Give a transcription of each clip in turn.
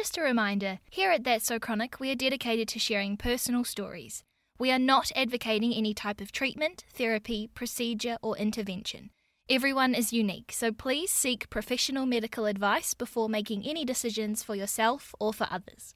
just a reminder here at That's So Chronic, we are dedicated to sharing personal stories. We are not advocating any type of treatment, therapy, procedure, or intervention. Everyone is unique, so please seek professional medical advice before making any decisions for yourself or for others.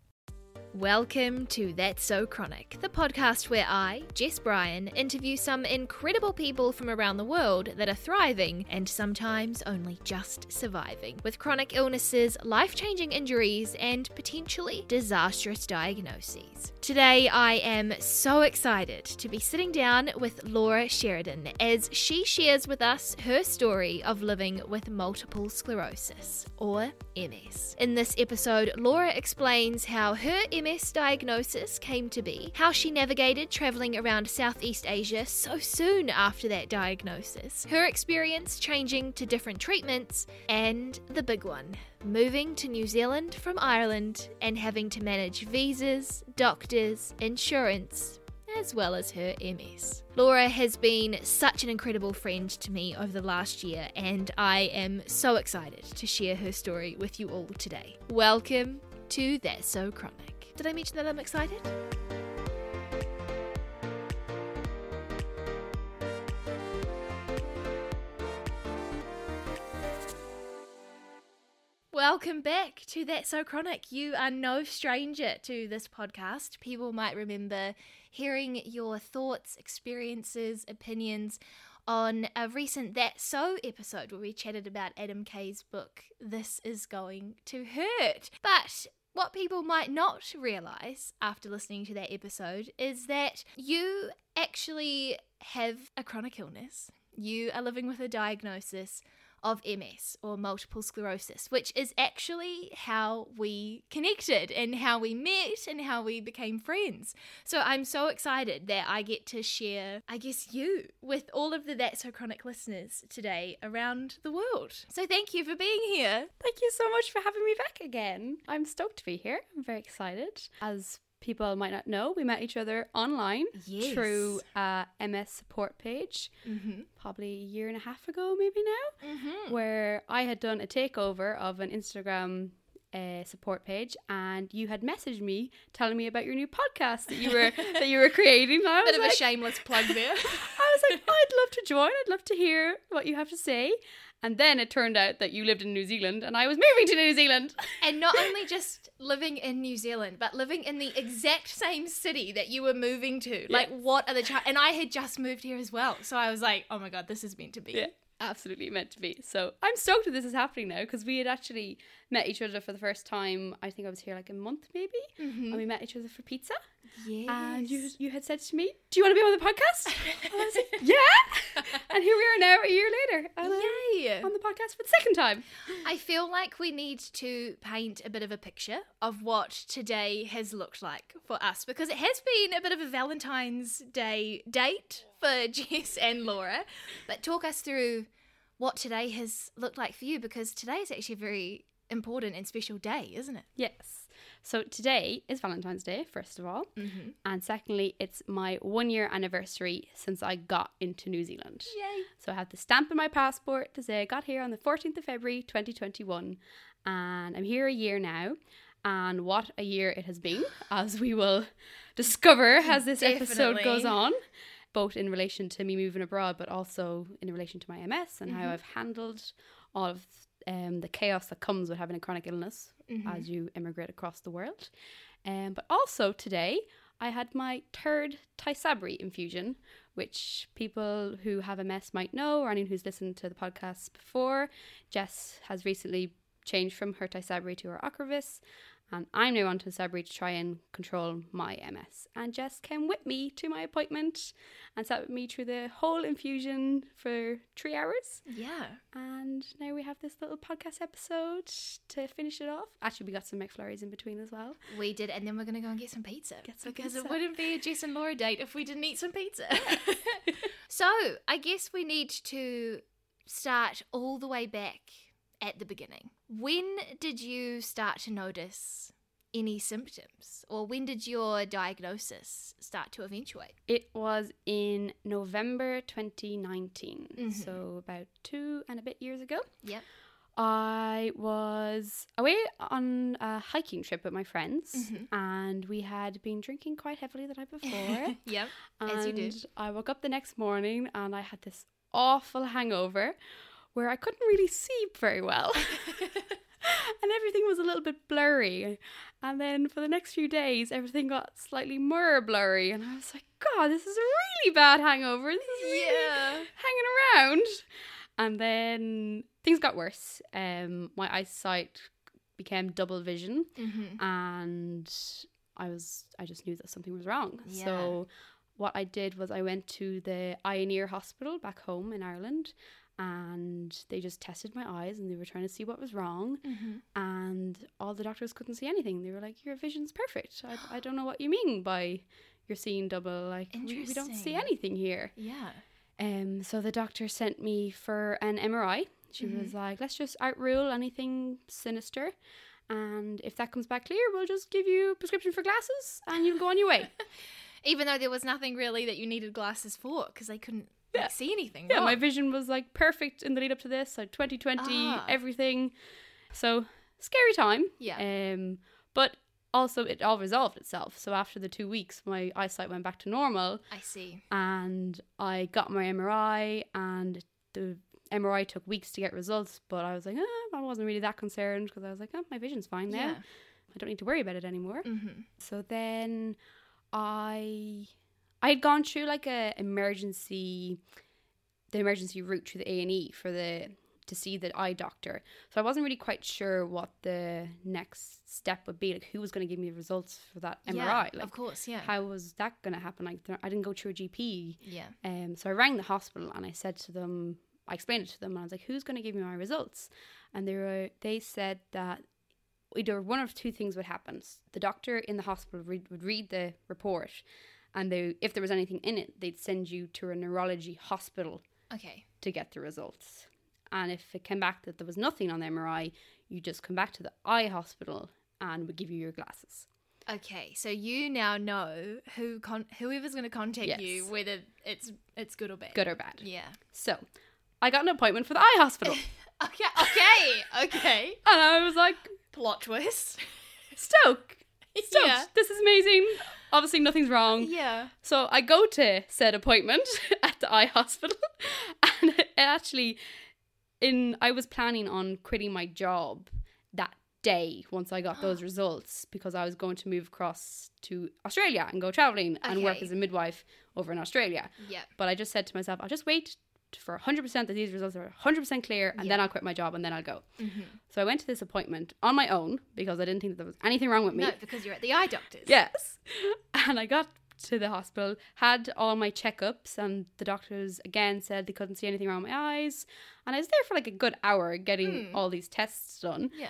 Welcome to That's So Chronic, the podcast where I, Jess Bryan, interview some incredible people from around the world that are thriving and sometimes only just surviving with chronic illnesses, life changing injuries, and potentially disastrous diagnoses. Today, I am so excited to be sitting down with Laura Sheridan as she shares with us her story of living with multiple sclerosis, or MS. In this episode, Laura explains how her MS diagnosis came to be, how she navigated traveling around Southeast Asia so soon after that diagnosis, her experience changing to different treatments, and the big one moving to New Zealand from Ireland and having to manage visas, doctors, insurance, as well as her MS. Laura has been such an incredible friend to me over the last year, and I am so excited to share her story with you all today. Welcome to That's So Chronic. Did I mention that I'm excited? Welcome back to That's So Chronic. You are no stranger to this podcast. People might remember hearing your thoughts, experiences, opinions on a recent That So episode where we chatted about Adam Kay's book, This Is Going to Hurt. But what people might not realize after listening to that episode is that you actually have a chronic illness. You are living with a diagnosis of MS or multiple sclerosis, which is actually how we connected and how we met and how we became friends. So I'm so excited that I get to share, I guess, you with all of the That's So Chronic listeners today around the world. So thank you for being here. Thank you so much for having me back again. I'm stoked to be here. I'm very excited. As people might not know, we met each other online Yes. through a MS support page, Mm-hmm. probably a year and a half ago, maybe now, Mm-hmm. where I had done a takeover of an Instagram. Uh, support page and you had messaged me telling me about your new podcast that you were that you were creating. And I was Bit of like, a shameless plug there. I was like, I'd love to join. I'd love to hear what you have to say. And then it turned out that you lived in New Zealand and I was moving to New Zealand. and not only just living in New Zealand, but living in the exact same city that you were moving to. Like, what are the cha- And I had just moved here as well, so I was like, oh my god, this is meant to be. Yeah, absolutely meant to be. So I'm stoked that this is happening now because we had actually met each other for the first time. I think I was here like a month maybe, Mhm. and we met each other for pizza. Yes. And you you had said to me, "Do you want to be on the podcast?" And I was like, "Yeah." and here we are now, a year later, and I'm on the podcast for the second time. I feel like we need to paint a bit of a picture of what today has looked like for us because it has been a bit of a Valentine's Day date for Jess and Laura. But talk us through what today has looked like for you because today is actually a very important and special day, isn't it? Yes. So today is Valentine's Day, first of all. Mm-hmm. And secondly, it's my one year anniversary since I got into New Zealand. Yay! So I have the stamp in my passport to say I got here on the 14th of February 2021. And I'm here a year now. And what a year it has been, as we will discover as this episode goes on, both in relation to me moving abroad, but also in relation to my MS and how Mhm. I've handled all of um, the chaos that comes with having a chronic illness Mhm. as you immigrate across the world. Um, but also today, I had my third Tysabri infusion, which people who have MS might know, or anyone who's listened to the podcast before. Jess has recently changed from her Tysabri to her Ocrevus, and I'm now on Tysabri to try and control my MS. And Jess came with me to my appointment and sat with me through the whole infusion for three hours. Yeah. And now we have this little podcast episode to finish it off. Actually, we got some McFlurries in between as well. We did, and then we're going to go and get some pizza. Get some because pizza. it wouldn't be a Jess and Laura date if we didn't eat some pizza. so I guess we need to start all the way back at the beginning. When did you start to notice any symptoms, or when did your diagnosis start to eventuate? It was in November 2019, Mhm. so about two and a bit years ago. Yep. I was away on a hiking trip with my friends, Mhm. and we had been drinking quite heavily the night before. yep. As you did. I woke up the next morning and I had this awful hangover where I couldn't really see very well. and everything was a little bit blurry. And then for the next few days, everything got slightly more blurry. And I was like, God, this is a really bad hangover. This is really yeah. hanging around. And then things got worse. Um, my eyesight became double vision Mm-hmm. and I was I just knew that something was wrong. Yeah. So what I did was I went to the Eye and Ear Hospital back home in Ireland and they just tested my eyes and they were trying to see what was wrong Mm-hmm. and all the doctors couldn't see anything. They were like, Your vision's perfect. I, I don't know what you mean by you're seeing double. Like we, we don't see anything here. Yeah. Um, so the doctor sent me for an MRI. She Mhm. was like, let's just outrule anything sinister. And if that comes back clear, we'll just give you a prescription for glasses and you'll go on your way. Even though there was nothing really that you needed glasses for because they couldn't Yeah. see anything. yeah, my vision was like perfect in the lead up to this. Like 2020, Ah. everything. So scary time. Yeah. Um, but also it all resolved itself. So after the two weeks, my eyesight went back to normal. I see. and I got my MRI and the MRI took weeks to get results, but I was like, ah, I wasn't really that concerned because I was like, oh, my vision's fine now. Yeah. I don't need to worry about it anymore. Mm-hmm. So then I I had gone through like a emergency the emergency route through the A and E for the to see the eye doctor. So I wasn't really quite sure what the next step would be, like who was going to give me the results for that MRI. Yeah, like of course. Yeah. how was that going to happen? Like I didn't go through a GP. yeah. Um, so I rang the hospital and I said to them, I explained it to them, and I was like, "Who's going to give me my results?" And they were, they said that either one of two things would happen. The doctor in the hospital read, would read the report, and they, if there was anything in it, they'd send you to a neurology hospital Okay. to get the results. And if it came back that there was nothing on the MRI, you just come back to the eye hospital and would give you your glasses. Okay. So you now know who con- whoever's going to contact you, whether it's it's good or bad. Good or bad. Yeah. So I got an appointment for the eye hospital. Okay. Okay. okay. and I was like, Plot twist. Stoke. Stoked. Yeah. This is amazing. Obviously, nothing's wrong. Yeah. So I go to said appointment at the eye hospital, and it actually, in I was planning on quitting my job that day once I got those results because I was going to move across to Australia and go traveling and work as a midwife over in Australia. Yeah. But I just said to myself, I'll just wait for 100% that these results are 100% clear and then I'll quit my job and then I'll go. Mm-hmm. So I went to this appointment on my own because I didn't think that there was anything wrong with me. No, because you're at the eye doctor's. Yes. And I got to the hospital, had all my checkups, and the doctors again said they couldn't see anything wrong with my eyes. And I was there for like a good hour getting Hmm. all these tests done. Yeah.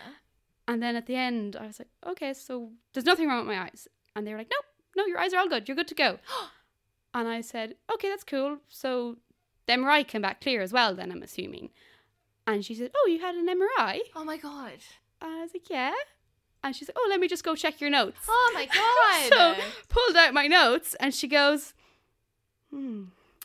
And then at the end, I was like, okay, so there's nothing wrong with my eyes. And they were like, nope, no, your eyes are all good. You're good to go. and I said, okay, that's cool. So the MRI came back clear as well, then I'm assuming. And she said, oh, you had an MRI? Oh my god. And I was like, yeah. And she's like, oh, let me just go check your notes. Oh my god. so pulled out my notes and she goes, hmm,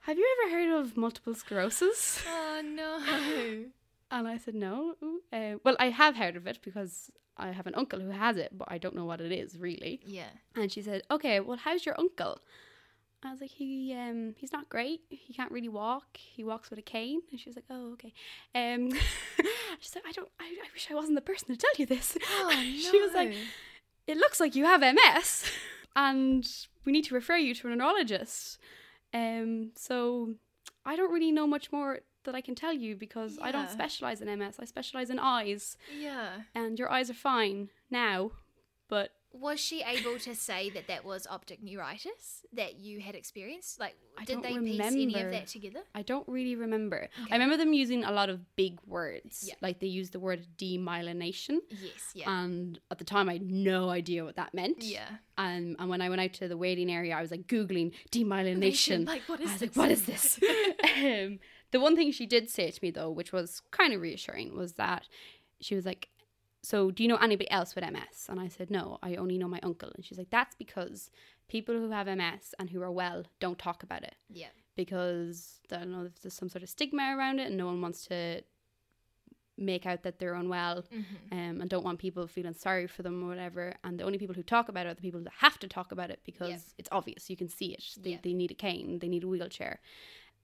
have you ever heard of multiple sclerosis? oh no. And I said, no. Uh, well, I have heard of it because I have an uncle who has it, but I don't know what it is really. Yeah. And she said, okay, well, how's your uncle? I was like, he um, he's not great. He can't really walk. He walks with a cane. And she was like, oh, okay. Um, she's like, I don't. I, I wish I wasn't the person to tell you this. Oh no. she was like, it looks like you have MS and we need to refer you to a neurologist. Um, so I don't really know much more that I can tell you because I don't specialize in MS. I specialize in eyes, yeah. and your eyes are fine now, but Was she able to say that that was optic neuritis that you had experienced? Like, I did they piece any of that together? I don't really remember. Okay. I remember them using a lot of big words, Yeah. like they used the word demyelination. Yes. Yeah. And at the time, I had no idea what that meant. yeah. Um, and when I went out to the waiting area, I was like Googling demyelination. Like, what is I was this? like, what is this? um, the one thing she did say to me, though, which was kind of reassuring, was that she was like, So, do you know anybody else with MS? And I said, No, I only know my uncle. And she's like, That's because people who have MS and who are well don't talk about it Yeah. because I don't know if there's some sort of stigma around it and no one wants to make out that they're unwell Mm-hmm. um, and don't want people feeling sorry for them or whatever. And the only people who talk about it are the people that have to talk about it because it's obvious. You can see it. They, they need a cane, they need a wheelchair.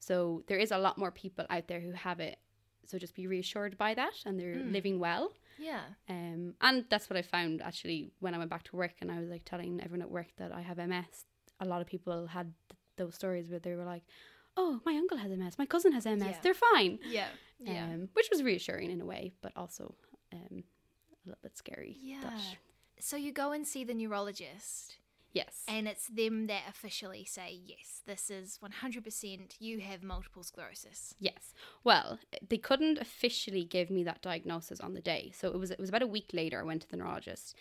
So there is a lot more people out there who have it. So just be reassured by that and they're Mm. living well. Yeah. Um, and that's what I found actually when I went back to work and I was like telling everyone at work that I have MS. A lot of people had th- those stories where they were like, "Oh, my uncle has MS, my cousin has MS, Yeah. they're fine," Yeah. Yeah. um, which was reassuring in a way, but also um, a little bit scary. yeah. But So you go and see the neurologist, yes, and it's them that officially say, yes, this is 100% you have multiple sclerosis. yes. Well, they couldn't officially give me that diagnosis on the day, so it was it was about a week later. I went to the neurologist,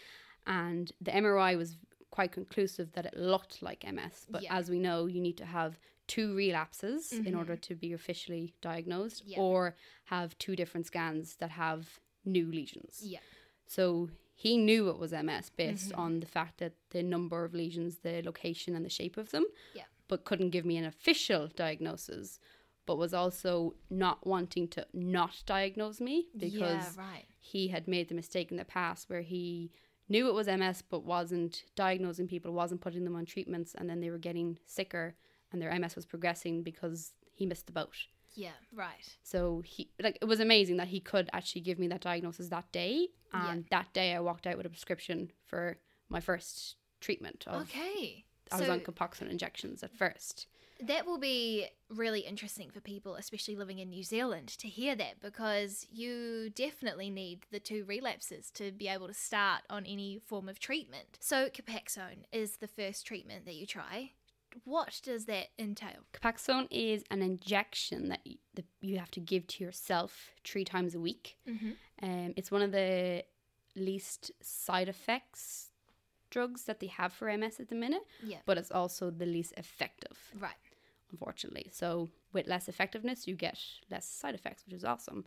and the MRI was quite conclusive that it looked like MS. But Yeah. as we know, you need to have two relapses in Mhm. order to be officially diagnosed, Yeah. or have two different scans that have new lesions. Yeah. So he knew it was MS based Mhm. on the fact that the number of lesions, the location, and the shape of them, Yeah. but couldn't give me an official diagnosis. But was also not wanting to not diagnose me because yeah, right. he had made the mistake in the past where he knew it was MS but wasn't diagnosing people, wasn't putting them on treatments, and then they were getting sicker and their MS was progressing because he missed the boat. Yeah, right. So he like it was amazing that he could actually give me that diagnosis that day, Yeah. and that day I walked out with a prescription for my first treatment. Of, Okay. I was so on Copaxone injections at first. that will be really interesting for people, especially living in New Zealand, to hear that because you definitely need the two relapses to be able to start on any form of treatment. So, Copaxone is the first treatment that you try. What does that entail? Copaxone is an injection that you, that you have to give to yourself three times a week. Mm-hmm. Um, it's one of the least side effects drugs that they have for MS at the minute, Yeah. but it's also the least effective, Right. unfortunately. So with less effectiveness, you get less side effects, which is awesome,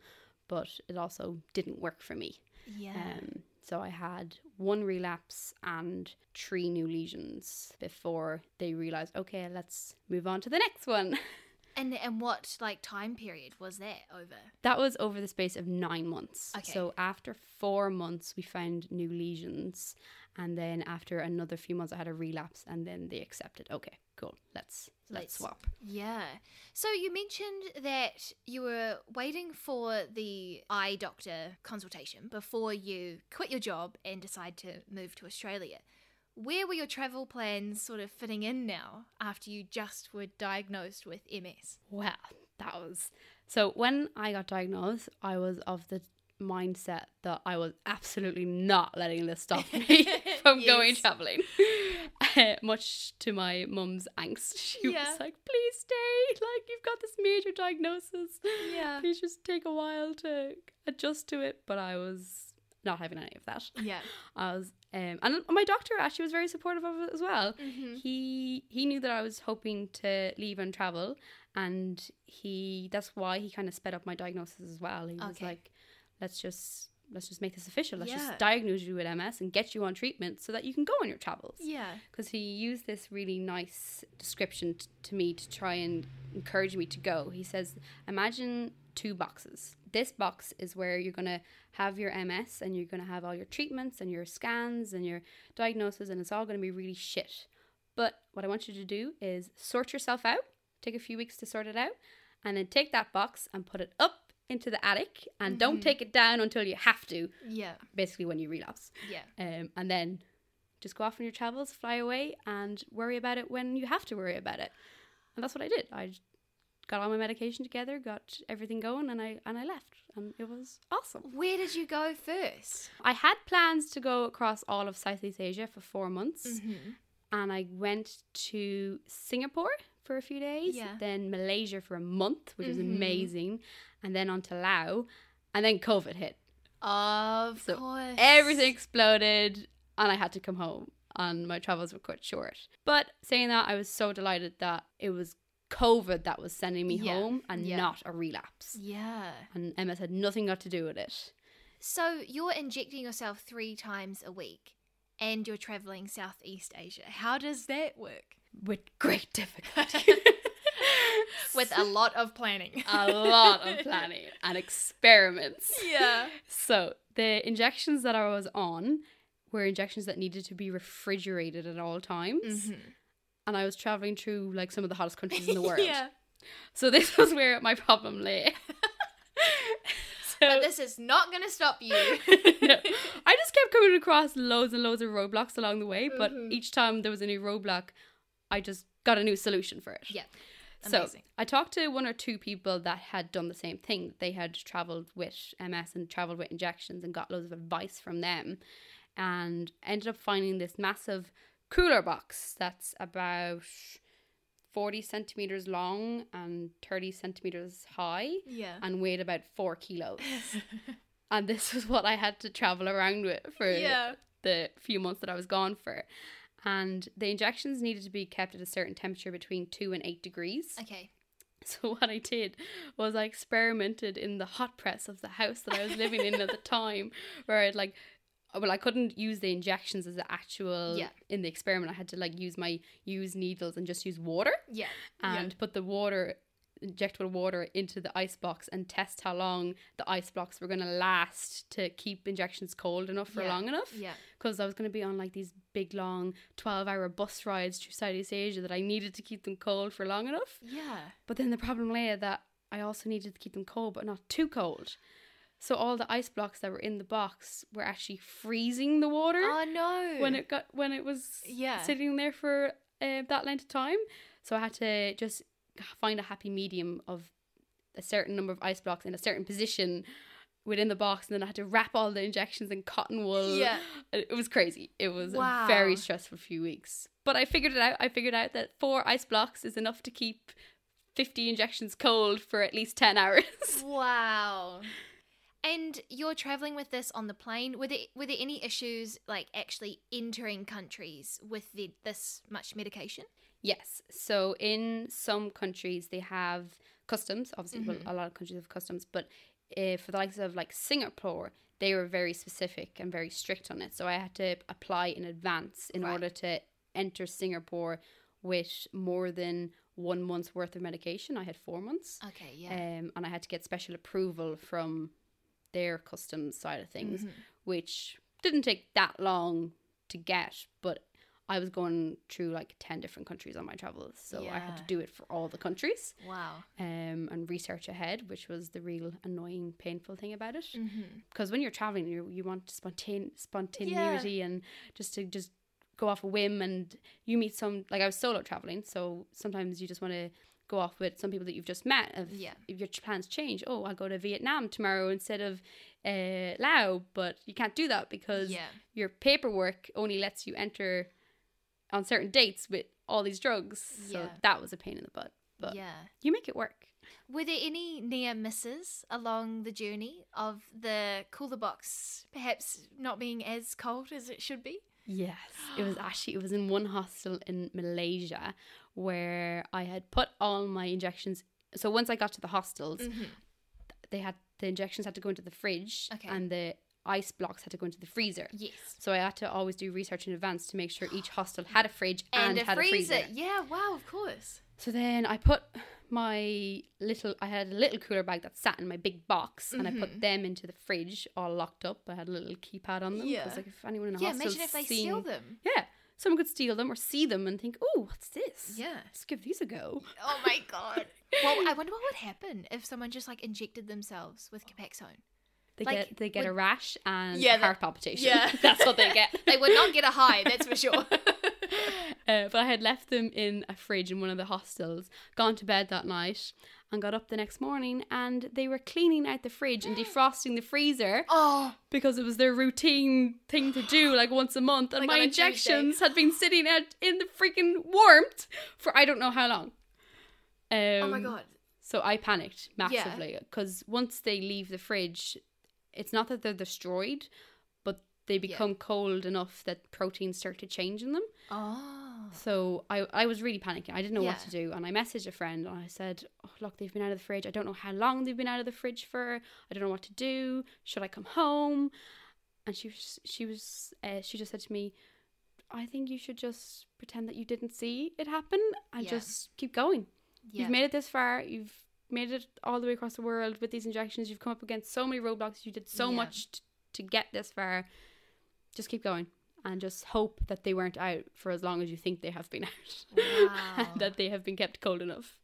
but it also didn't work for me. Yeah. Um, so I had one relapse and three new lesions before they realized, okay, let's move on to the next one. and and what like time period was that over? That was over the space of nine months. Okay. So after four months, we found new lesions, and then after another few months, I had a relapse, and then they accepted. Okay, cool. Let's let's, Let's- swap. Yeah. So you mentioned that you were waiting for the eye doctor consultation before you quit your job and decide to move to Australia. Where were your travel plans sort of fitting in now after you just were diagnosed with MS? Well, that was so. When I got diagnosed, I was of the mindset that I was absolutely not letting this stop me from going Yes. traveling. Much to my mum's angst, she Yeah. was like, "Please stay. Like you've got this major diagnosis. Yeah. Please just take a while to adjust to it." But I was not having any of that. Yeah. I was, um, and my doctor actually was very supportive of it as well. Mm-hmm. He he knew that I was hoping to leave and travel, and he that's why he kind of sped up my diagnosis as well. He was Okay. like, "Let's just let's just make this official. Let's Yeah. just diagnose you with MS and get you on treatment so that you can go on your travels." Yeah. Because he used this really nice description t- to me to try and encourage me to go. He says, "Imagine two boxes. This box is where you're gonna have your MS and you're gonna have all your treatments and your scans and your diagnosis, and it's all gonna be really shit. But what I want you to do is sort yourself out. Take a few weeks to sort it out, and then take that box and put it up into the attic, and don't Mhm. take it down until you have to. Yeah. Basically, when you relapse." Yeah. um, and then just go off on your travels, fly away, and worry about it when you have to worry about it. And that's what I did. I got all my medication together, got everything going, and I and I left, and it was awesome. Where did you go first? I had plans to go across all of Southeast Asia for four months, Mm-hmm. and I went to Singapore for a few days, Yeah. then Malaysia for a month, which was Mhm. amazing, and then on to Laos, and then COVID hit. Of So course. everything exploded and I had to come home and my travels were cut short. But saying that, I was so delighted that it was COVID that was sending me Yeah, home and yeah. not a relapse. Yeah. And MS had nothing got to do with it. So you're injecting yourself three times a week and you're traveling Southeast Asia. How does that work? With great difficulty. with a lot of planning. a lot of planning and experiments. yeah. So the injections that I was on were injections that needed to be refrigerated at all times. Mm-hmm. And I was traveling through like some of the hottest countries in the world. yeah. So this was where my problem lay. so, But this is not going to stop you. no, I just kept coming across loads and loads of roadblocks along the way, but Mhm. each time there was a new roadblock, I just got a new solution for it. Yeah. So I talked to one or two people that had done the same thing. They had traveled with MS and traveled with injections and got loads of advice from them, and ended up finding this massive cooler box that's about forty centimeters long and thirty centimeters high, Yeah. and weighed about four kilos. and this was what I had to travel around with for yeah. the few months that I was gone for. And the injections needed to be kept at a certain temperature between two and eight degrees. Okay. So what I did was I experimented in the hot press of the house that I was living in at the time, where I'd like, well, I couldn't use the injections as the actual Yeah. in the experiment. I had to like use my use needles and just use water Yeah. and put the water injectable water into the ice box and test how long the ice blocks were going to last to keep injections cold enough for Yeah. long enough Yeah. because I was going to be on like these big long 12 hour bus rides through Southeast Asia that I needed to keep them cold for long enough. Yeah. But then the problem lay that I also needed to keep them cold but not too cold. So all the ice blocks that were in the box were actually freezing the water Oh no. when it got when it was Yeah. sitting there for uh, that length of time. So I had to just find a happy medium of a certain number of ice blocks in a certain position within the box and then I had to wrap all the injections in cotton wool. Yeah. It was crazy. It was Wow. a very stressful few weeks. But I figured it out. I figured out that four ice blocks is enough to keep 50 injections cold for at least 10 hours. Wow. And you're traveling with this on the plane. Were there were there any issues like actually entering countries with the, this much medication? Yes. So in some countries they have customs. Obviously, Mm-hmm. a lot of countries have customs, but uh, for the likes of like Singapore, they were very specific and very strict on it. So I had to apply in advance in Right. order to enter Singapore with more than one month's worth of medication. I had four months, Okay, yeah. um, and I had to get special approval from their customs side of things, Mhm. which didn't take that long to get, but I was going through like 10 different countries on my travels. So I had to do it for all the countries Wow. um, and research ahead, which was the real annoying, painful thing about it. Mm-hmm. Because when you're traveling, you you want spontane- spontaneity and just to just go off a whim and you meet some, like I was solo traveling. So sometimes you just want to go off with some people that you've just met. If, Yeah. if your plans change, oh, I'll go to Vietnam tomorrow instead of uh, Laos, but you can't do that because Yeah. your paperwork only lets you enter on certain dates with all these drugs. So Yeah. that was a pain in the butt. But yeah. you make it work. Were there any near misses along the journey of the cooler box perhaps not being as cold as it should be? Yes. It was actually it was in one hostel in Malaysia where I had put all my injections so once I got to the hostels, Mm-hmm. they had the injections had to go into the fridge Okay. and the ice blocks had to go into the freezer. Yes. So I had to always do research in advance to make sure each hostel had a fridge and, And, a, had freezer. a freezer. Yeah, wow, of course. So then I put my little, I had a little cooler bag that sat in my big box, and I put mm-hmm. them into the fridge, all locked up. I had a little keypad on them. Yeah. Because like if anyone in a Yeah, hostel imagine if they seen, steal them. yeah, someone could steal them or see them and think, oh, what's this? Yeah. let's give these a go. Oh my god. well, I wonder what would happen if someone just like injected themselves with Copaxone. They Like, get they get a rash and Yeah, that- heart palpitation. yeah. that's what they get. They would not get a high, that's for sure. Uh, but I had left them in a fridge in one of the hostels, gone to bed that night, and got up the next morning, and they were cleaning out the fridge and defrosting the freezer. oh, because it was their routine thing to do like once a month and Like my injections had been sitting out in the freaking warmth for I don't know how long. Um, oh my god. So I panicked massively because once they leave the fridge, it's not that they're destroyed, but they become cold enough that proteins start to change in them. Oh. So I, I was really panicking. I didn't know what to do. And I messaged a friend and I said, oh, Look, they've been out of the fridge. I don't know how long they've been out of the fridge for. I don't know what to do. Should I come home? And she was, she was, uh, she just said to me, I think you should just pretend that you didn't see it happen and Yeah. just keep going. Yeah. You've made it this far. You've made it all the way across the world with these injections. You've come up against so many roadblocks. You did so Yeah. much t- to get this far. Just keep going and just hope that they weren't out for as long as you think they have been out. Wow. and that they have been kept cold enough.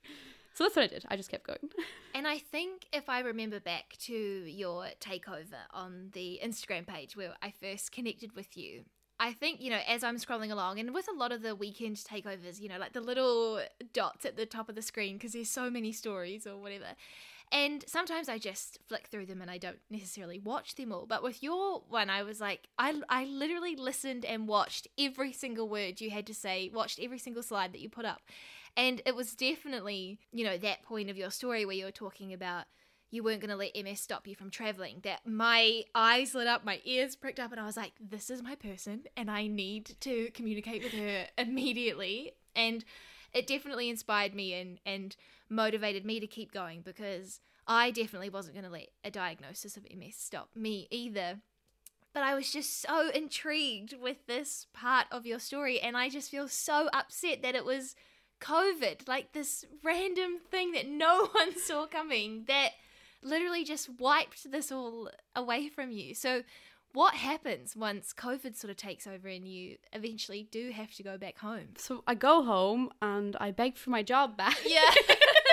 So that's what I did. I just kept going. And I think if I remember back to your takeover on the Instagram page where I first connected with you, I think, you know, as I'm scrolling along and with a lot of the weekend takeovers, you know, like the little dots at the top of the screen because there's so many stories or whatever. And sometimes I just flick through them and I don't necessarily watch them all. But with your one, I was like, I, I literally listened and watched every single word you had to say, watched every single slide that you put up. And it was definitely, you know, that point of your story where you were talking about you weren't going to let MS stop you from traveling. That my eyes lit up, my ears pricked up, and I was like, this is my person, and I need to communicate with her immediately. And it definitely inspired me and, and motivated me to keep going because I definitely wasn't going to let a diagnosis of MS stop me either. But I was just so intrigued with this part of your story, and I just feel so upset that it was COVID, like this random thing that no one saw coming, that literally just wiped this all away from you. So, what happens once COVID sort of takes over and you eventually do have to go back home? So I go home and I beg for my job back. Yeah.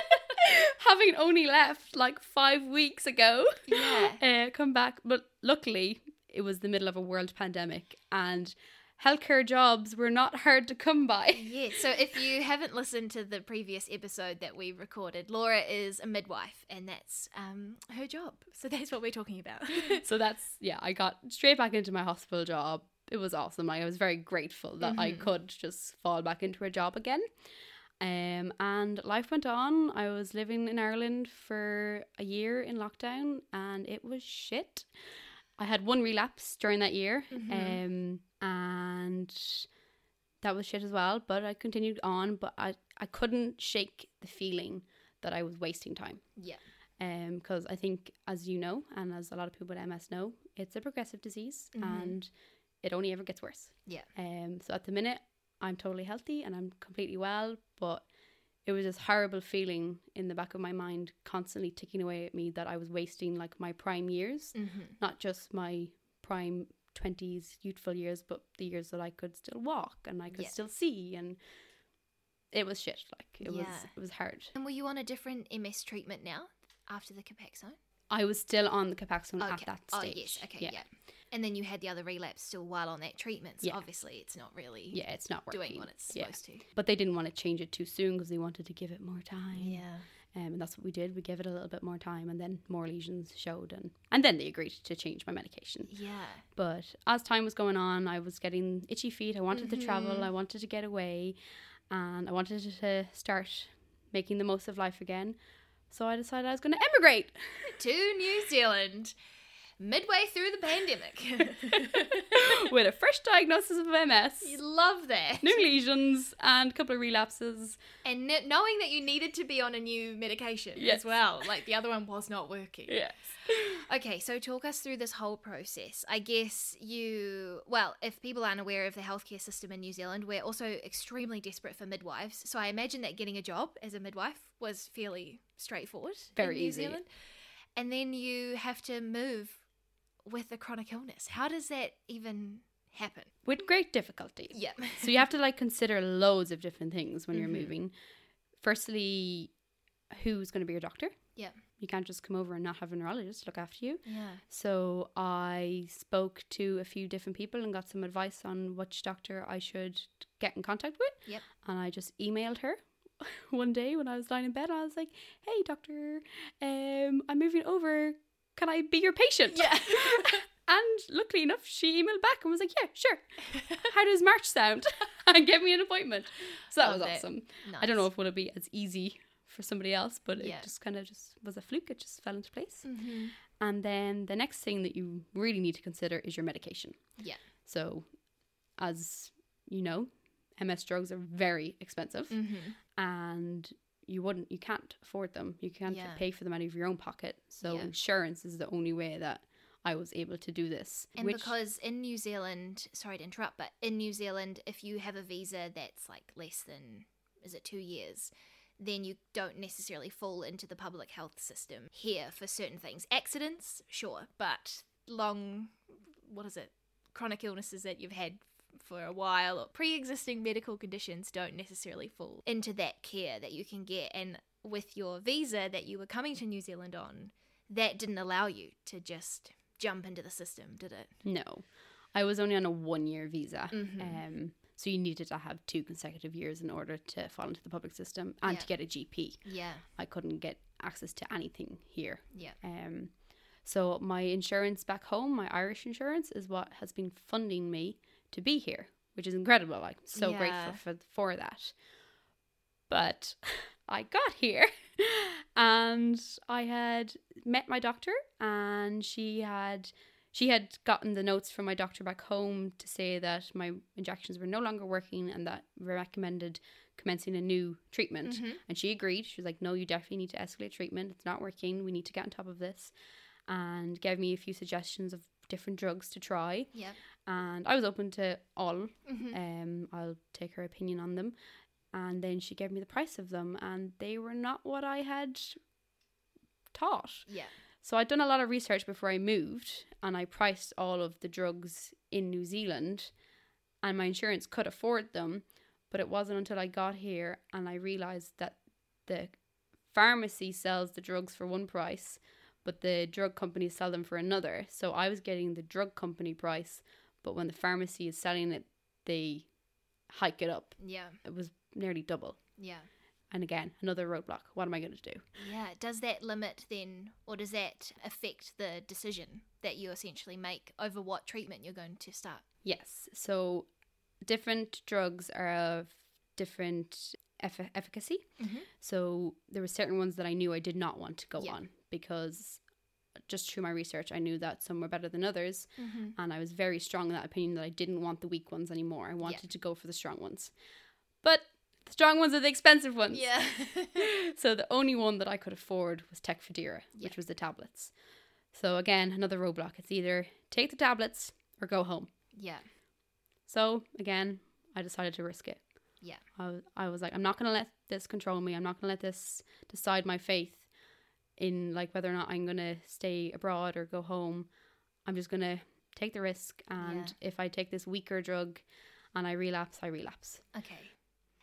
Having only left like five weeks ago. Yeah. Uh, come back. But luckily, it was the middle of a world pandemic and healthcare jobs were not hard to come by. Yeah, so if you haven't listened to the previous episode that we recorded, Laura is a midwife and that's um, her job. So that's what we're talking about. so that's, yeah, I got straight back into my hospital job. It was awesome. Like, I was very grateful that I Mhm. could just fall back into a job again. Um, and life went on. I was living in Ireland for a year in lockdown and it was shit. I had one relapse during that year. Mhm. Um, and that was shit as well. But I continued on, but I, I couldn't shake the feeling that I was wasting time. yeah. Um, because I think, as you know, and as a lot of people with MS know, it's a progressive disease Mhm. and it only ever gets worse. Yeah. Um, so at the minute, I'm totally healthy and I'm completely well, but it was this horrible feeling in the back of my mind, constantly ticking away at me that I was wasting like my prime years, Mm-hmm. not just my prime 20s youthful years, but the years that I could still walk and I could Yeah. still see and it was shit. Like it was, it was hard. And were you on a different MS treatment now after the Copaxone? I was still on the Copaxone at that stage. Oh, yes. Okay. Yeah. And then you had the other relapse still while on that treatment. So Yeah. obviously it's not really Yeah, it's not working. doing what it's Yeah. supposed to. But they didn't want to change it too soon because they wanted to give it more time. Yeah. Um, and that's what we did. We gave it a little bit more time, and then more lesions showed, and and then they agreed to change my medication. Yeah. But as time was going on, I was getting itchy feet. I wanted to travel. Mhm. I wanted to get away, and I wanted to start making the most of life again. So I decided I was going to emigrate. To New Zealand, midway through the pandemic. with a fresh diagnosis of MS, you love that. new lesions, and a couple of relapses. And kn- knowing that you needed to be on a new medication Yes. as well. Like the other one was not working. Yes. Okay, so talk us through this whole process. I guess you, well, if people aren't aware of the healthcare system in New Zealand, we're also extremely desperate for midwives. So I imagine that getting a job as a midwife was fairly straightforward. Very in New easy. Zealand. And then you have to move with a chronic illness. How does that even happen? With great difficulty. Yeah. So you have to like consider loads of different things when you're Mhm. moving. Firstly, who's going to be your doctor? Yeah. You can't just come over and not have a neurologist look after you. Yeah. So I spoke to a few different people and got some advice on which doctor I should get in contact with. Yep. And I just emailed her one day when I was lying in bed. I was like, "Hey, doctor, um, I'm moving over. Can I be your patient?" Yeah. and luckily enough, she emailed back and was like, "Yeah, sure. How does March sound?" and gave me an appointment. So that Oh, was awesome. I don't know if it would be as easy for somebody else, but Yeah. it just kind of just was a fluke. It just fell into place. Mm-hmm. And then the next thing that you really need to consider is your medication. Yeah. So, as you know, MS drugs are very expensive, Mm-hmm. and you wouldn't, you can't afford them. You can't Yeah. pay for them out of your own pocket. So Yeah. insurance is the only way that I was able to do this. And which- because in New Zealand, sorry to interrupt, but in New Zealand, if you have a visa that's like less than, is it two years, then you don't necessarily fall into the public health system here for certain things. Accidents, sure, but long, what is it, chronic illnesses that you've had for a while or pre existing medical conditions don't necessarily fall into that care that you can get. And with your visa that you were coming to New Zealand on, that didn't allow you to just jump into the system, did it? No, I was only on a one year visa. Mhm. Um, so you needed to have two consecutive years in order to fall into the public system and Yeah. to get a GP. Yeah, I couldn't get access to anything here. yeah. Um, so my insurance back home, my Irish insurance, is what has been funding me to be here, which is incredible. I'm so Yeah. grateful for for that. But I got here and I had met my doctor and she had she had gotten the notes from my doctor back home to say that my injections were no longer working and that recommended commencing a new treatment Mhm. and she agreed she was like no you definitely need to escalate treatment it's not working we need to get on top of this and gave me a few suggestions of different drugs to try Yeah. and i was open to all hmm um, I'll take her opinion on them. And then she gave me the price of them, and they were not what I had taught. Yeah. So I'd done a lot of research before I moved, and I priced all of the drugs in New Zealand, and my insurance could afford them. But it wasn't until I got here and I realized that the pharmacy sells the drugs for one price, but the drug companies sell them for another. So I was getting the drug company price, but when the pharmacy is selling it, they hike it up. Yeah. It was nearly double. Yeah. And again, another roadblock. What am I going to do? Yeah. Does that limit then, or does that affect the decision that you essentially make over what treatment you're going to start? Yes. So different drugs are of different eff- efficacy. Mhm. So there were certain ones that I knew I did not want to go Yeah. on because just through my research, I knew that some were better than others. Mm-hmm. And I was very strong in that opinion that I didn't want the weak ones anymore. I wanted Yeah. to go for the strong ones. But the strong ones are the expensive ones. Yeah. so the only one that I could afford was Tecfidera, Yeah. which was the tablets. So again, another roadblock. It's either take the tablets or go home. yeah. So again, I decided to risk it. Yeah. I was, I was like, I'm not gonna let this control me. I'm not gonna let this decide my faith in like whether or not I'm gonna stay abroad or go home. I'm just gonna take the risk, and if I take this weaker drug and I relapse, I relapse. Okay.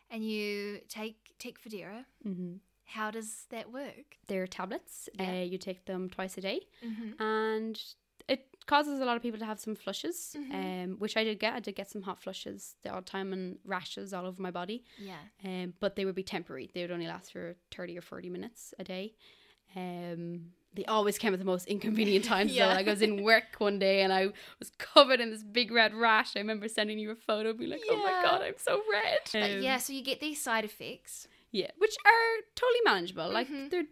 And you take Tecfidera. Mm-hmm. How does that work? They're tablets. Yeah. Uh, you take them twice a day, Mm-hmm. and it causes a lot of people to have some flushes, Mhm. um, which I did get. I did get some hot flushes the odd time and rashes all over my body. Yeah. um, but they would be temporary. They would only last for 30 or 40 minutes a day. Um, they always came at the most inconvenient times. Yeah. So, like, I was in work one day and I was covered in this big red rash. I remember sending you a photo, and being like, oh my God, I'm so red. But Um, yeah, so you get these side effects. Yeah, which are totally manageable. Like, Mhm. they're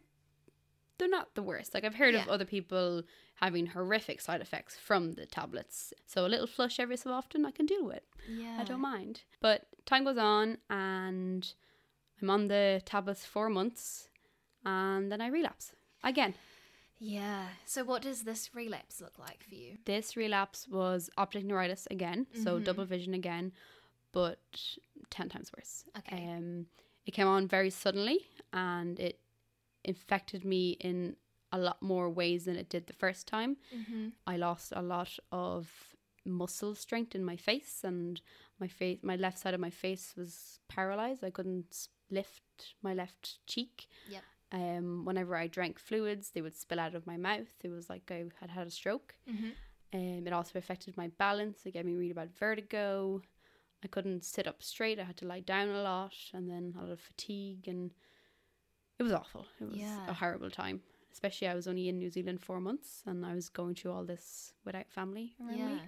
they're not the worst. Like, I've heard of other people having horrific side effects from the tablets. So, a little flush every so often I can deal with. Yeah. I don't mind. But time goes on and I'm on the tablets for months and then I relapse again. Yeah. So what does this relapse look like for you? This relapse was optic neuritis again, so Mhm. double vision again, but 10 times worse. Okay. Um, it came on very suddenly and it infected me in a lot more ways than it did the first time. Mm-hmm. I lost a lot of muscle strength in my face, and my face, my left side of my face was paralyzed. I couldn't lift my left cheek. Yep. Um, whenever I drank fluids, they would spill out of my mouth. It was like I had had a stroke. Mm-hmm. Um, it also affected my balance. It gave me really bad vertigo. I couldn't sit up straight. I had to lie down a lot, and then a lot of fatigue, and it was awful. It was Yeah. a horrible time. Especially, I was only in New Zealand four months, and I was going through all this without family around Yeah. me,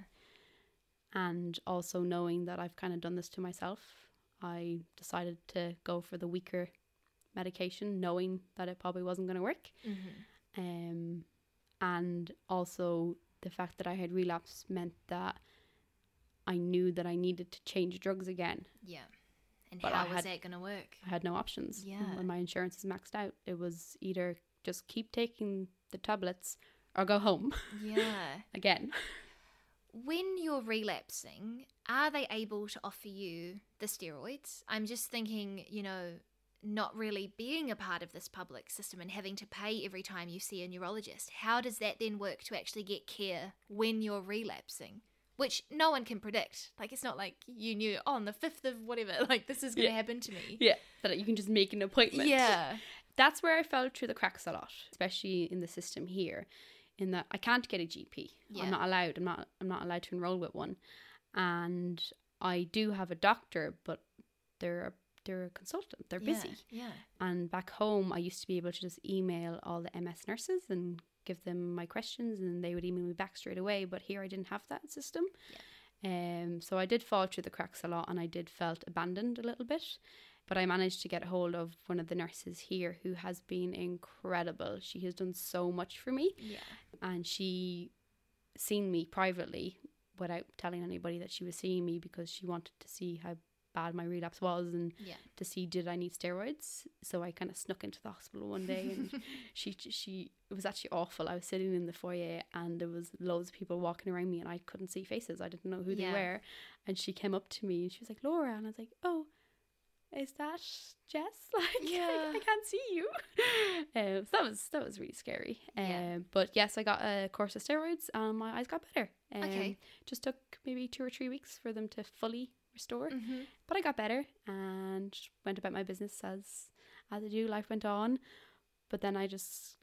and also knowing that I've kind of done this to myself. I decided to go for the weaker medication, knowing that it probably wasn't going to work Mm-hmm. um, and also the fact that I had relapsed meant that I knew that I needed to change drugs again. Yeah. And But how I was had- that going to work? I had no options. Yeah. When my insurance is maxed out, it was either just keep taking the tablets or go home Yeah. again. When you're relapsing, are they able to offer you the steroids? I'm just thinking, you know, not really being a part of this public system and having to pay every time you see a neurologist, how does that then work to actually get care when you're relapsing? Which no one can predict. Like, it's not like you knew oh, on the 5th of whatever, like, this is going to Yeah. happen to me. Yeah, that you can just make an appointment. Yeah. that's where I fell through the cracks a lot, especially in the system here, in that I can't get a GP. Yeah. I'm not allowed. I'm not. I'm not allowed to enroll with one, and I do have a doctor, but they're a, they're a consultant. They're busy. Yeah. And back home, I used to be able to just email all the MS nurses and give them my questions, and they would email me back straight away. But here, I didn't have that system. Yeah. Um, so I did fall through the cracks a lot, and I did felt abandoned a little bit. But I managed to get hold of one of the nurses here who has been incredible. She has done so much for me, Yeah. and she seen me privately without telling anybody that she was seeing me because she wanted to see how bad my relapse was and Yeah. to see did I need steroids. So I kind of snuck into the hospital one day and she she it was actually awful. I was sitting in the foyer and there was loads of people walking around me and I couldn't see faces. I didn't know who Yeah. they were. And she came up to me and she was like, Laura and I was like, Oh, is that Jess? Like Yeah. I, I can't see you. Um, so that was that was really scary. Um, Yeah. but yes, I got a course of steroids and my eyes got better. Um, Okay. Just took maybe two or three weeks for them to fully restore. Mm-hmm. But I got better and went about my business as as I do. Life went on. But then I just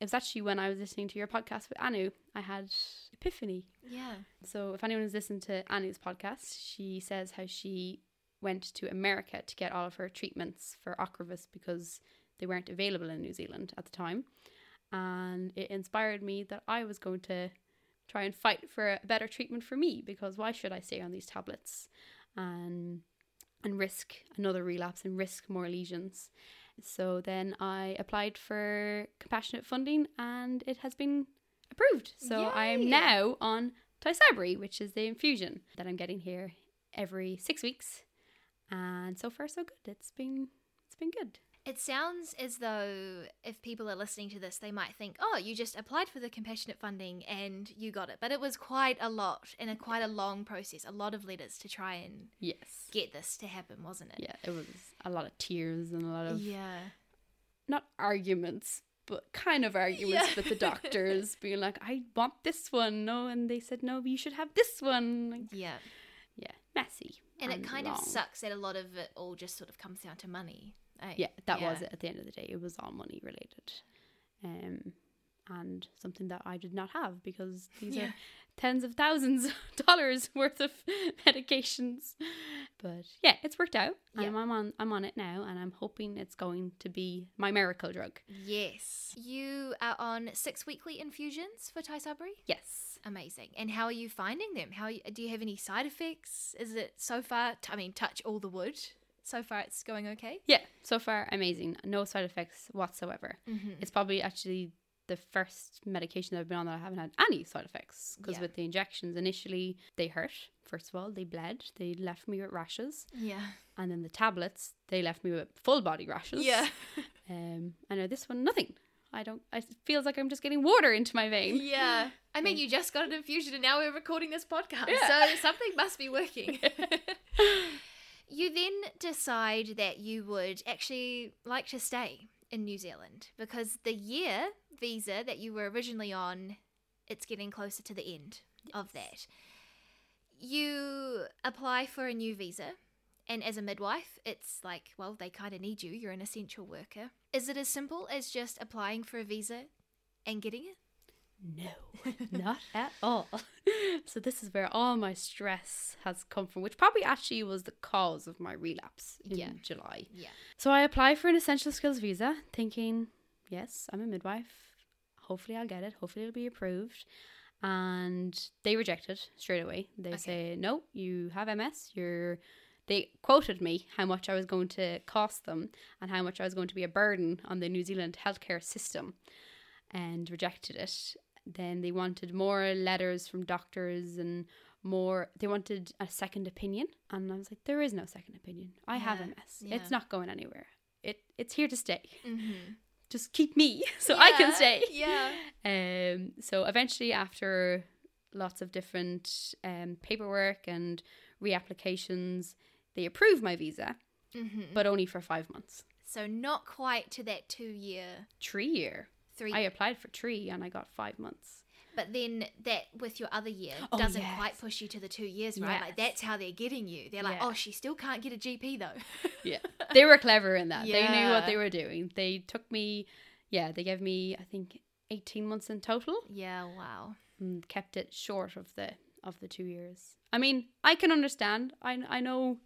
it was actually when I was listening to your podcast with Anu, I had epiphany. Yeah. So if anyone has listened to Anu's podcast, she says how she went to America to get all of her treatments for Ocrevus because they weren't available in New Zealand at the time. And it inspired me that I was going to try and fight for a better treatment for me because why should I stay on these tablets and and risk another relapse and risk more lesions? So then I applied for compassionate funding and it has been approved. So I am now on Tysabri, which is the infusion that I'm getting here every six weeks. And so far so good. It's been it's been good. It sounds as though if people are listening to this, they might think, oh, you just applied for the compassionate funding and you got it. But it was quite a lot and a quite a long process, a lot of letters to try and Yes. get this to happen, wasn't it? Yeah, it was a lot of tears and a lot of Yeah. not arguments, but kind of arguments Yeah. with the doctors being like, I want this one, no, and they said no, you should have this one. Like, Yeah. yeah, messy. And, it kind of sucks that a lot of it all just sort of comes down to money. Eh? Yeah, that was it at the end of the day. It was all money related. Um and something that I did not have because these Yeah. are tens of thousands of dollars worth of medications. But yeah, it's worked out. Yeah. And I'm on I'm on it now and I'm hoping it's going to be my miracle drug. Yes. You are on six weekly infusions for Tysabri? Yes. Amazing. And how are you finding them? How do you have any side effects? Is it so far? I mean, touch all the wood. So far, it's going okay. Yeah, so far amazing. No side effects whatsoever. Mm-hmm. It's probably actually the first medication that I've been on that I haven't had any side effects because Yeah. with the injections initially they hurt. First of all, they bled. They left me with rashes, Yeah. and then the tablets they left me with full body rashes. Yeah. Um, I know this one nothing. I don't. I- It feels like I'm just getting water into my vein. Yeah. I mean, you just got an infusion and now we're recording this podcast. Yeah. So something must be working. you then decide that you would actually like to stay in New Zealand because the year visa that you were originally on, it's getting closer to the end of that. You apply for a new visa. And as a midwife, it's like, well, they kind of need you. You're an essential worker. Is it as simple as just applying for a visa and getting it? No, not at all. So this is where all my stress has come from, which probably actually was the cause of my relapse in Yeah. July. Yeah. So I apply for an essential skills visa, thinking, yes, I'm a midwife. Hopefully I'll get it. Hopefully it'll be approved. And they rejected straight away. They Okay. say, no, you have MS. You're. They quoted me how much I was going to cost them and how much I was going to be a burden on the New Zealand healthcare system, and rejected it. Then they wanted more letters from doctors and more. They wanted a second opinion, and I was like, there is no second opinion. I have Yeah, MS. yeah. It's not going anywhere. It it's here to stay. Mm-hmm. Just keep me so I can stay. Yeah. Um. So eventually, after lots of different um paperwork and reapplications, they approved my visa, Mm-hmm. but only for five months. So not quite to that two year, Tree year. Three. I applied for tree and I got five months. but then that with your other year Oh, doesn't yes. quite push you to the two years, right? Like that's how they're getting you. They're like, oh, Yeah. oh, she still can't get a GP though. Yeah. they were clever in that. They knew what they were doing. They took me, yeah, they gave me, I think, 18 months in total yeah. Wow. and kept it short of the of the two years. I mean, I can understand. I, I know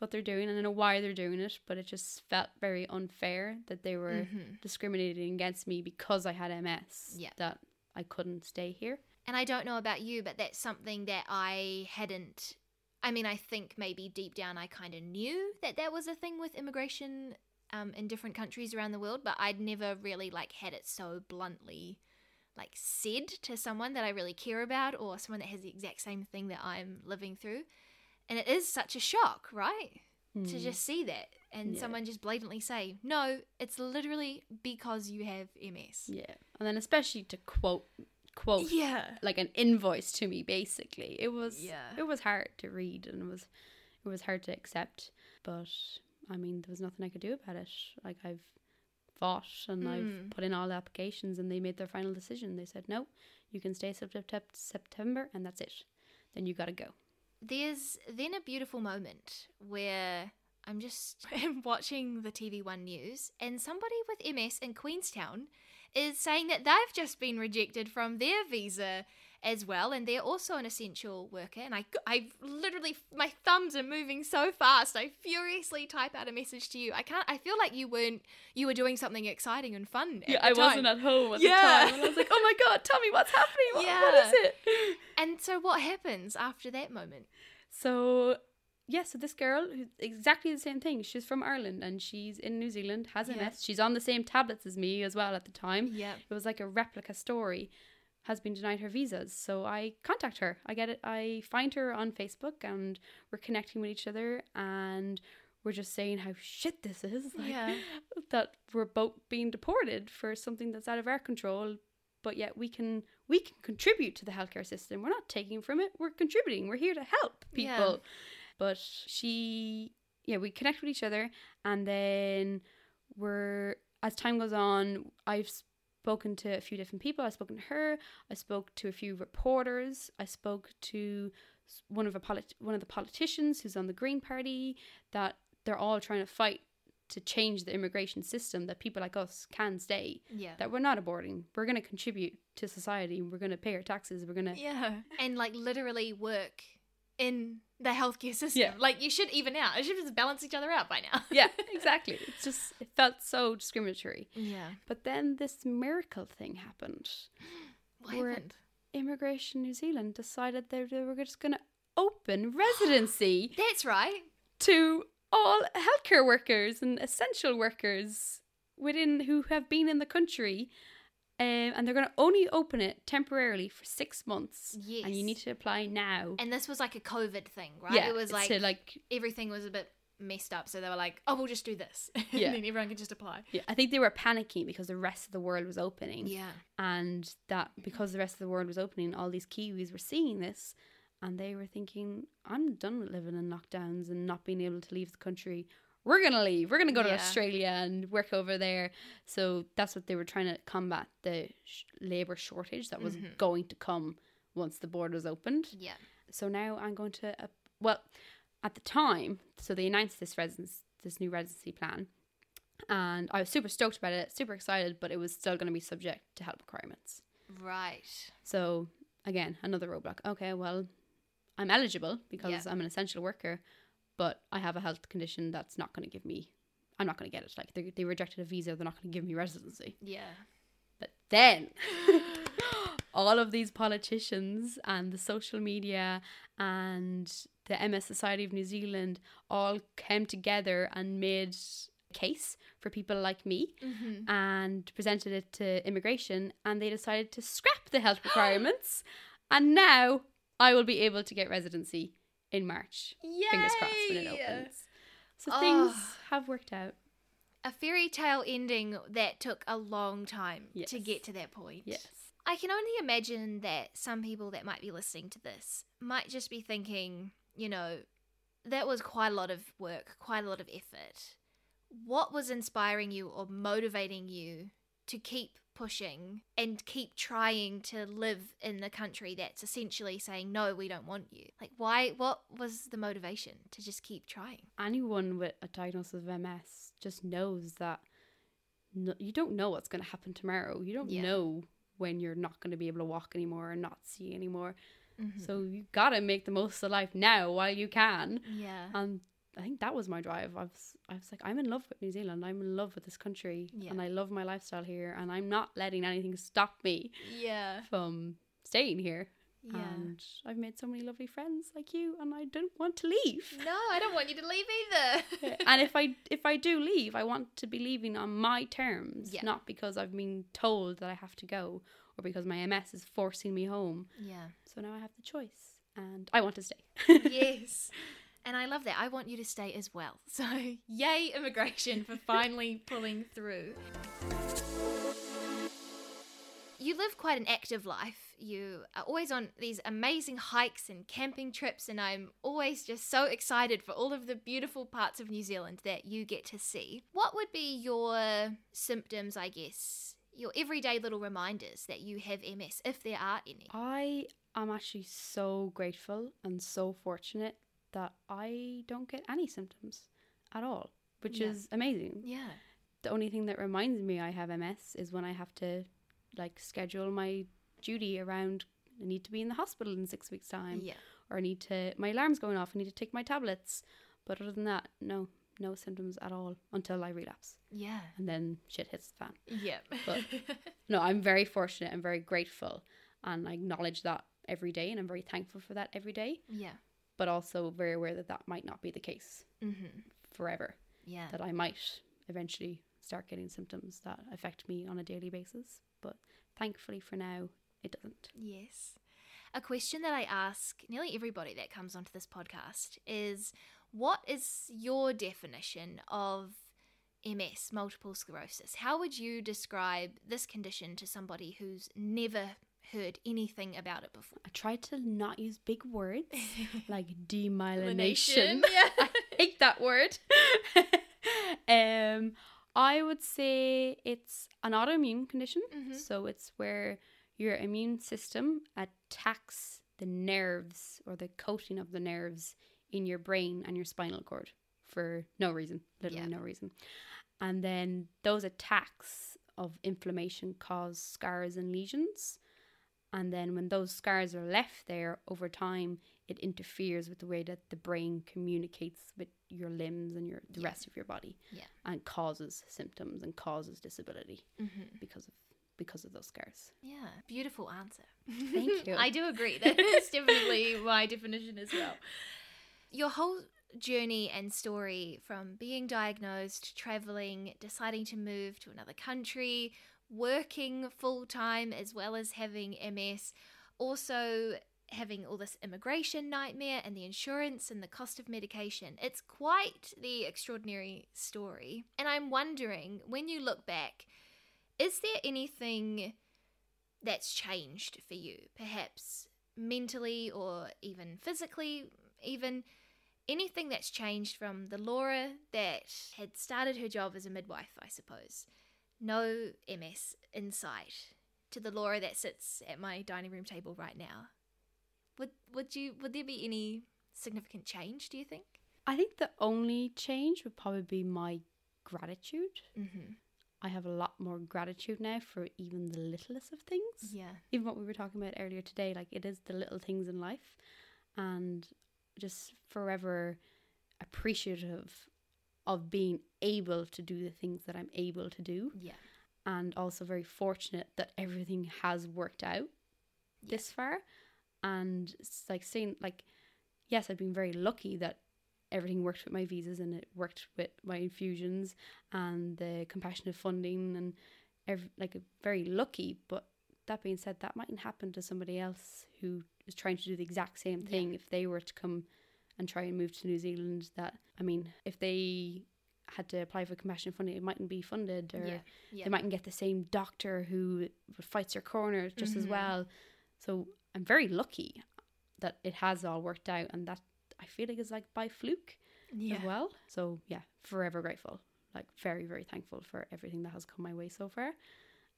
what they're doing and I know why they're doing it, but it just felt very unfair that they were Mhm. discriminating against me because I had MS. Yeah. That I couldn't stay here. And I don't know about you, but that's something that I hadn't. I mean, I think maybe deep down I kind of knew that that was a thing with immigration um, in different countries around the world, but I'd never really like had it so bluntly like said to someone that I really care about or someone that has the exact same thing that I'm living through. And it is such a shock, right? To Mm. just see that and Yeah. someone just blatantly say, "No, it's literally because you have MS." Yeah. And then especially to quote quote Yeah. like an invoice to me basically. It was Yeah. it was hard to read and it was it was hard to accept. But I mean there was nothing I could do about it. Like I've fought and I've Mm. put in all the applications and they made their final decision. They said, No, you can stay September September and that's it. Then you gotta go. There's then a beautiful moment where I'm just watching the TV1 news and somebody with MS in Queenstown is saying that they've just been rejected from their visa as well and they're also an essential worker and I I literally my thumbs are moving so fast I furiously type out a message to you I can't I feel like you weren't you were doing something exciting and fun at the time. Wasn't at home at the time, and I was like, Oh my god, tell me what's happening. What, what is it? and so what happens after that moment So yeah, so this girl, exactly the same thing. She's from Ireland and she's in New Zealand, has MS. Yeah. She's on the same tablets as me as well at the time. yeah It was like a replica story. Has been denied her visas, so I contact her. I get it. I find her on Facebook, and we're connecting with each other, and we're just saying how shit this is. Like, Yeah. that we're both being deported for something that's out of our control, but yet we can we can contribute to the healthcare system. We're not taking from it. We're contributing. We're here to help people. Yeah. people. But she, yeah, we connect with each other, and then we're as time goes on. I've spoken to a few different people. I've spoken to her. I spoke to a few reporters. I spoke to one of a polit- one of the politicians who's on the Green Party. That they're all trying to fight to change the immigration system that people like us can stay. yeah That we're not aborting. We're going to contribute to society. We're going to pay our taxes. We're going to Yeah. And like literally work in the healthcare system. Yeah. Like you should even out. It should just balance each other out by now. yeah, exactly. It's just it felt so discriminatory. Yeah. But then this miracle thing happened. What happened? Immigration New Zealand decided that they were just going to open residency That's right. to all healthcare workers and essential workers within who have been in the country. Um, and they're going to only open it temporarily for six months. And you need to apply now. And this was like a COVID thing, right? yeah, it was like, to like everything was a bit messed up. So they were like, oh, we'll just do this. Yeah. and then everyone can just apply. yeah, I think they were panicking because the rest of the world was opening. Yeah. and that because the rest of the world was opening, all these Kiwis were seeing this, and they were thinking, "I'm done with living in lockdowns and not being able to leave the country. We're gonna leave. We're gonna go to Yeah. Australia and work over there." So that's what they were trying to combat the sh- labor shortage that was Mhm. going to come once the borders opened. Yeah. So now I'm going to uh, well, at the time, so they announced this residence, this new residency plan, and I was super stoked about it, super excited, but it was still going to be subject to health requirements. Right. So again, another roadblock. Okay, well, I'm eligible because Yeah. I'm an essential worker, but I have a health condition that's not going to give me. I'm not going to get it. Like they, they rejected a visa, they're not going to give me residency. Yeah. But then, all of these politicians and the social media and the MS Society of New Zealand all came together and made a case for people like me Mm-hmm. and presented it to immigration and they decided to scrap the health requirements and now I will be able to get residency in March. Fingers crossed when it opens. So ah. things Oh. have worked out. A fairy tale ending that took a long time to get to that point. Yes. I can only imagine that some people that might be listening to this might just be thinking, you know, that was quite a lot of work, quite a lot of effort. what was inspiring you or motivating you to keep pushing and keep trying to live in the country that's essentially saying no we don't want you like why what was the motivation to just keep trying Anyone with a diagnosis of MS just knows that no, you don't know what's going to happen tomorrow. You don't Yeah. know when you're not going to be able to walk anymore and not see anymore. Mm-hmm. So you got to make the most of life now while you can. yeah And I think that was my drive. I was, I was like, I'm in love with New Zealand. I'm in love with this country, Yeah. and I love my lifestyle here. And I'm not letting anything stop me yeah from staying here. yeah And I've made so many lovely friends like you, and I don't want to leave. no i don't want you to leave either and if I if I do leave, I want to be leaving on my terms, Yeah. not because I've been told that I have to go or because my MS is forcing me home. yeah So now I have the choice, and I want to stay. yes. And I love that. I want you to stay as well. So, yay, immigration for finally pulling through. You live quite an active life. You are always on these amazing hikes and camping trips, and I'm always just so excited for all of the beautiful parts of New Zealand that you get to see. What would be your symptoms, I guess? Your everyday little reminders that you have MS, if there are any. I am actually so grateful and so fortunate that I don't get any symptoms at all, which Yeah. is amazing. Yeah. The only thing that reminds me I have MS is when I have to like schedule my duty around I need to be in the hospital in six weeks' time. Yeah. or I need to my alarm's going off, I need to take my tablets. But other than that, no, no symptoms at all until I relapse. Yeah. And then shit hits the fan. Yeah. But- No, I'm very fortunate and very grateful and I acknowledge that every day and I'm very thankful for that every day, yeah. But also very aware that that might not be the case Mm-hmm. forever. Yeah. That I might eventually start getting symptoms that affect me on a daily basis, but thankfully for now it doesn't. Yes. A question that I ask nearly everybody that comes onto this podcast is what is your definition of MS, multiple sclerosis? How would you describe this condition to somebody who's never heard anything about it before? I try to not use big words like demyelination. Yeah. I hate that word. um, I would say it's an autoimmune condition. Mhm. So it's where your immune system attacks the nerves or the coating of the nerves in your brain and your spinal cord for no reason, literally Yeah. no reason. And then those attacks of inflammation cause scars and lesions. And then when those scars are left there over time, it interferes with the way that the brain communicates with your limbs and your the Yeah. rest of your body. Yeah. And causes symptoms and causes disability Mm-hmm. because of because of those scars. Yeah, beautiful answer. Thank you. I do agree. That is definitely my definition as well. Your whole journey and story from being diagnosed, traveling, deciding to move to another country, working full time as well as having MS, also having all this immigration nightmare and the insurance and the cost of medication. It's quite the extraordinary story. And I'm wondering, when you look back, is there anything that's changed for you, perhaps mentally or even physically, even anything that's changed from the Laura that had started her job as a midwife, I suppose, no MS in sight, to the Laura that sits at my dining room table right now. Would would you would there be any significant change? Do you think? I think the only change would probably be my gratitude. Mm-hmm. I have a lot more gratitude now for even the littlest of things. Yeah. Even what we were talking about earlier today, like it is the little things in life and just forever appreciative of being able to do the things that I'm able to do Yeah. and also very fortunate that everything has worked out Yeah. this far and it's like saying like yes i've been very lucky that everything worked with my visas and it worked with my infusions and the compassionate funding and ev- like very lucky but that being said that mightn't happen to somebody else who is trying to do the exact same Yeah. thing if they were to come and try and move to new zealand that i mean if they had to apply for compassionate funding it mightn't be funded or Yeah. Yeah. they mightn't get the same doctor who fights your corner just as Mhm. well. So I'm very lucky that it has all worked out and that I feel like is like by fluke yeah. as well. So yeah, forever grateful like very, very thankful for everything that has come my way so far.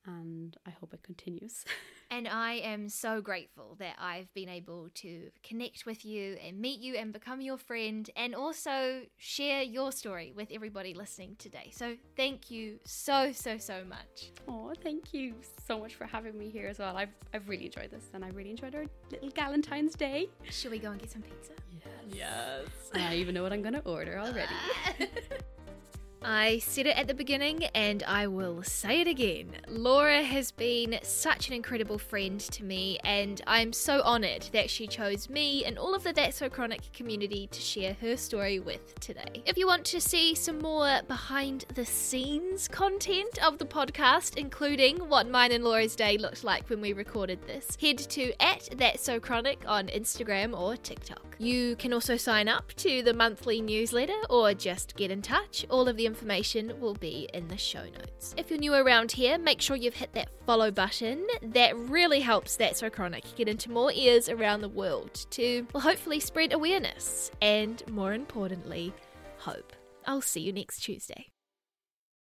And I hope it continues. And I am so grateful that I've been able to connect with you and meet you and become your friend and also share your story with everybody listening today. So thank you so, so, so much. Oh, thank you so much for having me here as well. I've, I've really enjoyed this and I really enjoyed our little Galentine's Day. Should we go and get some pizza? Yes. Yes. I even know what I'm going to order already. Ah. I said it at the beginning and I will say it again. Laura has been such an incredible friend to me, and I'm so honoured that she chose me and all of the That's So Chronic community to share her story with today. If you want to see some more behind the scenes content of the podcast, including what mine and Laura's day looked like when we recorded this, head to at That's So Chronic on Instagram or TikTok. You can also sign up to the monthly newsletter or just get in touch. All of the information will be in the show notes. If you're new around here, make sure you've hit that follow button. That really helps That's So Chronic get into more ears around the world to, well, hopefully spread awareness and, more importantly, hope. I'll see you next Tuesday.